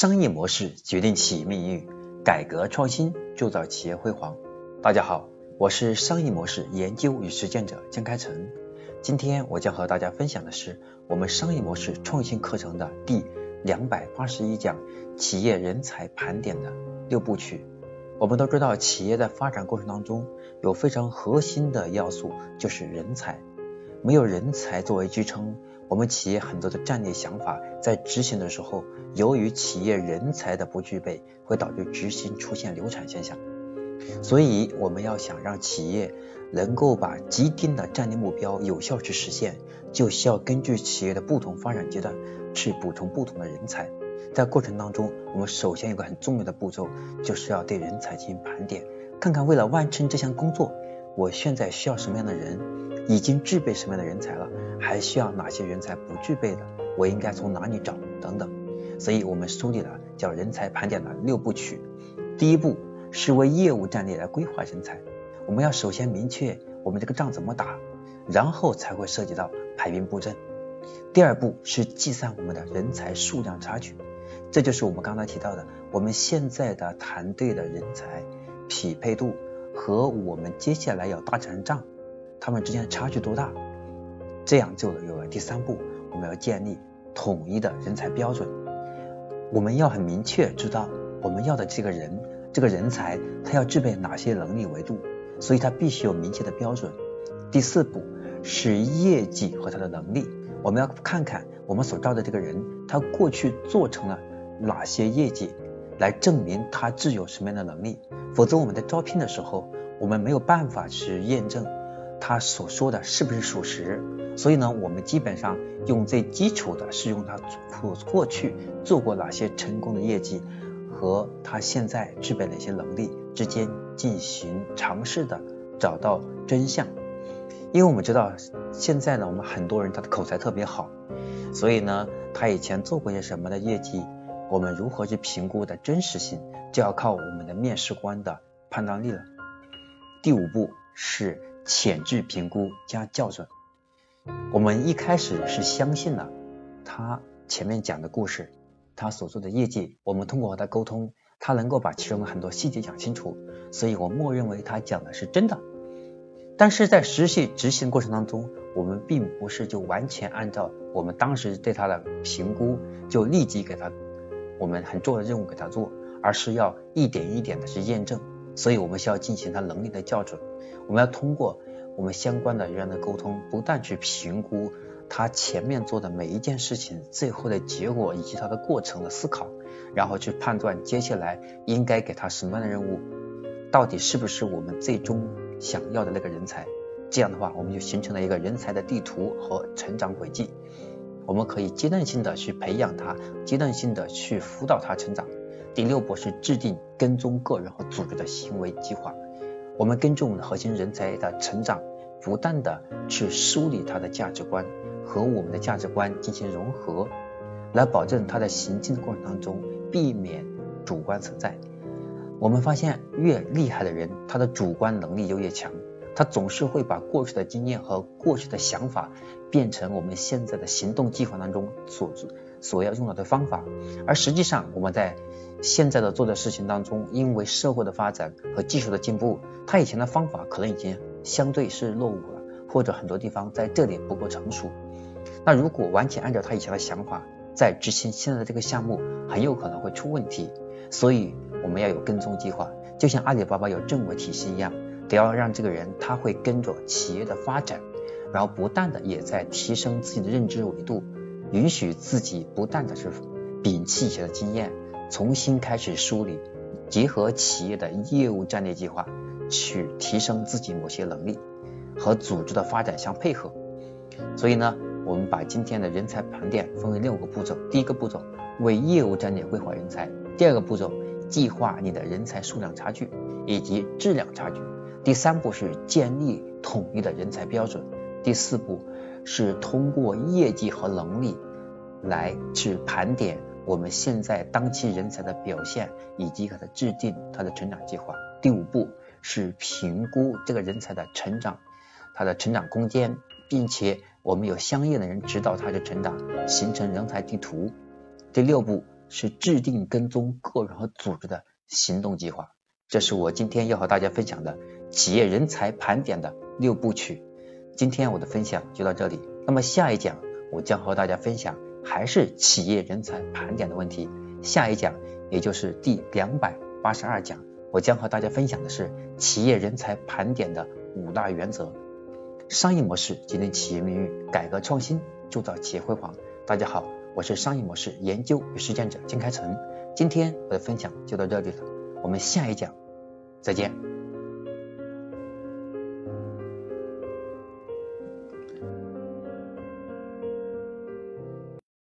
商业模式决定企业命运，改革创新铸造企业辉煌。大家好，我是商业模式研究与实践者江开成。今天我将和大家分享的是我们商业模式创新课程的第两百八十一讲企业人才盘点的六部曲。我们都知道，企业在发展过程当中有非常核心的要素，就是人才。没有人才作为支撑。我们企业很多的战略想法在执行的时候，由于企业人才的不具备，会导致执行出现流产现象。所以，我们要想让企业能够把既定的战略目标有效去实现，就需要根据企业的不同发展阶段去补充不同的人才。在过程当中，我们首先有个很重要的步骤，就是要对人才进行盘点，看看为了完成这项工作，我现在需要什么样的人。已经具备什么样的人才了？还需要哪些人才不具备的？我应该从哪里找？等等。所以我们梳理了叫人才盘点的六部曲。第一步是为业务战略来规划人才。我们要首先明确我们这个仗怎么打，然后才会涉及到排兵布阵。第二步是计算我们的人才数量差距。这就是我们刚才提到的，我们现在的团队的人才匹配度和我们接下来要打这场仗。他们之间的差距多大？这样就有了第三步，我们要建立统一的人才标准。我们要很明确知道我们要的这个人，这个人才他要具备哪些能力维度，所以他必须有明确的标准。第四步是业绩和他的能力，我们要看看我们所招的这个人，他过去做成了哪些业绩，来证明他具有什么样的能力。否则我们在招聘的时候，我们没有办法去验证。他所说的是不是属实？所以呢，我们基本上用最基础的是用他过过去做过哪些成功的业绩和他现在具备哪些能力之间进行尝试的找到真相。因为我们知道现在呢，我们很多人他的口才特别好，所以呢，他以前做过些什么的业绩，我们如何去评估的真实性，就要靠我们的面试官的判断力了。第五步是。潜质评估加校准。我们一开始是相信了他前面讲的故事，他所做的业绩，我们通过和他沟通，他能够把其中的很多细节讲清楚，所以我默认为他讲的是真的。但是在实际执行过程当中，我们并不是就完全按照我们当时对他的评估，就立即给他我们很重要的任务给他做，而是要一点一点的去验证。所以我们需要进行他能力的校准，我们要通过我们相关的人员的沟通，不断去评估他前面做的每一件事情最后的结果以及他的过程的思考，然后去判断接下来应该给他什么样的任务，到底是不是我们最终想要的那个人才。这样的话，我们就形成了一个人才的地图和成长轨迹，我们可以阶段性的去培养他，阶段性的去辅导他成长。第六步是制定跟踪个人和组织的行为计划。我们根据我们的核心人才的成长，不断的去梳理他的价值观和我们的价值观进行融合，来保证他在行进的过程当中避免主观存在。我们发现越厉害的人，他的主观能力就越强，他总是会把过去的经验和过去的想法变成我们现在的行动计划当中所所要用到的方法，而实际上我们在现在的做的事情当中，因为社会的发展和技术的进步，他以前的方法可能已经相对是落伍了，或者很多地方在这里不够成熟。那如果完全按照他以前的想法在执行现在的这个项目，很有可能会出问题。所以我们要有跟踪计划，就像阿里巴巴有政委体系一样，得要让这个人他会跟着企业的发展，然后不断的也在提升自己的认知维度，允许自己不断的是摒弃以前的经验。重新开始梳理，结合企业的业务战略计划，去提升自己某些能力和组织的发展相配合。所以呢，我们把今天的人才盘点分为六个步骤。第一个步骤为业务战略规划人才；第二个步骤计划你的人才数量差距以及质量差距；第三步是建立统一的人才标准；第四步是通过业绩和能力来去盘点。我们现在当期人才的表现，以及给他制定他的成长计划。第五步是评估这个人才的成长，他的成长空间，并且我们有相应的人指导他的成长，形成人才地图。第六步是制定跟踪个人和组织的行动计划。这是我今天要和大家分享的企业人才盘点的六部曲。今天我的分享就到这里，那么下一讲我将和大家分享还是企业人才盘点的问题。下一讲也就是第两百八十二讲，我将和大家分享的是企业人才盘点的五大原则。商业模式决定企业命运，改革创新铸造企业辉煌。大家好，我是商业模式研究与实践者金开成。今天我的分享就到这里了，我们下一讲再见。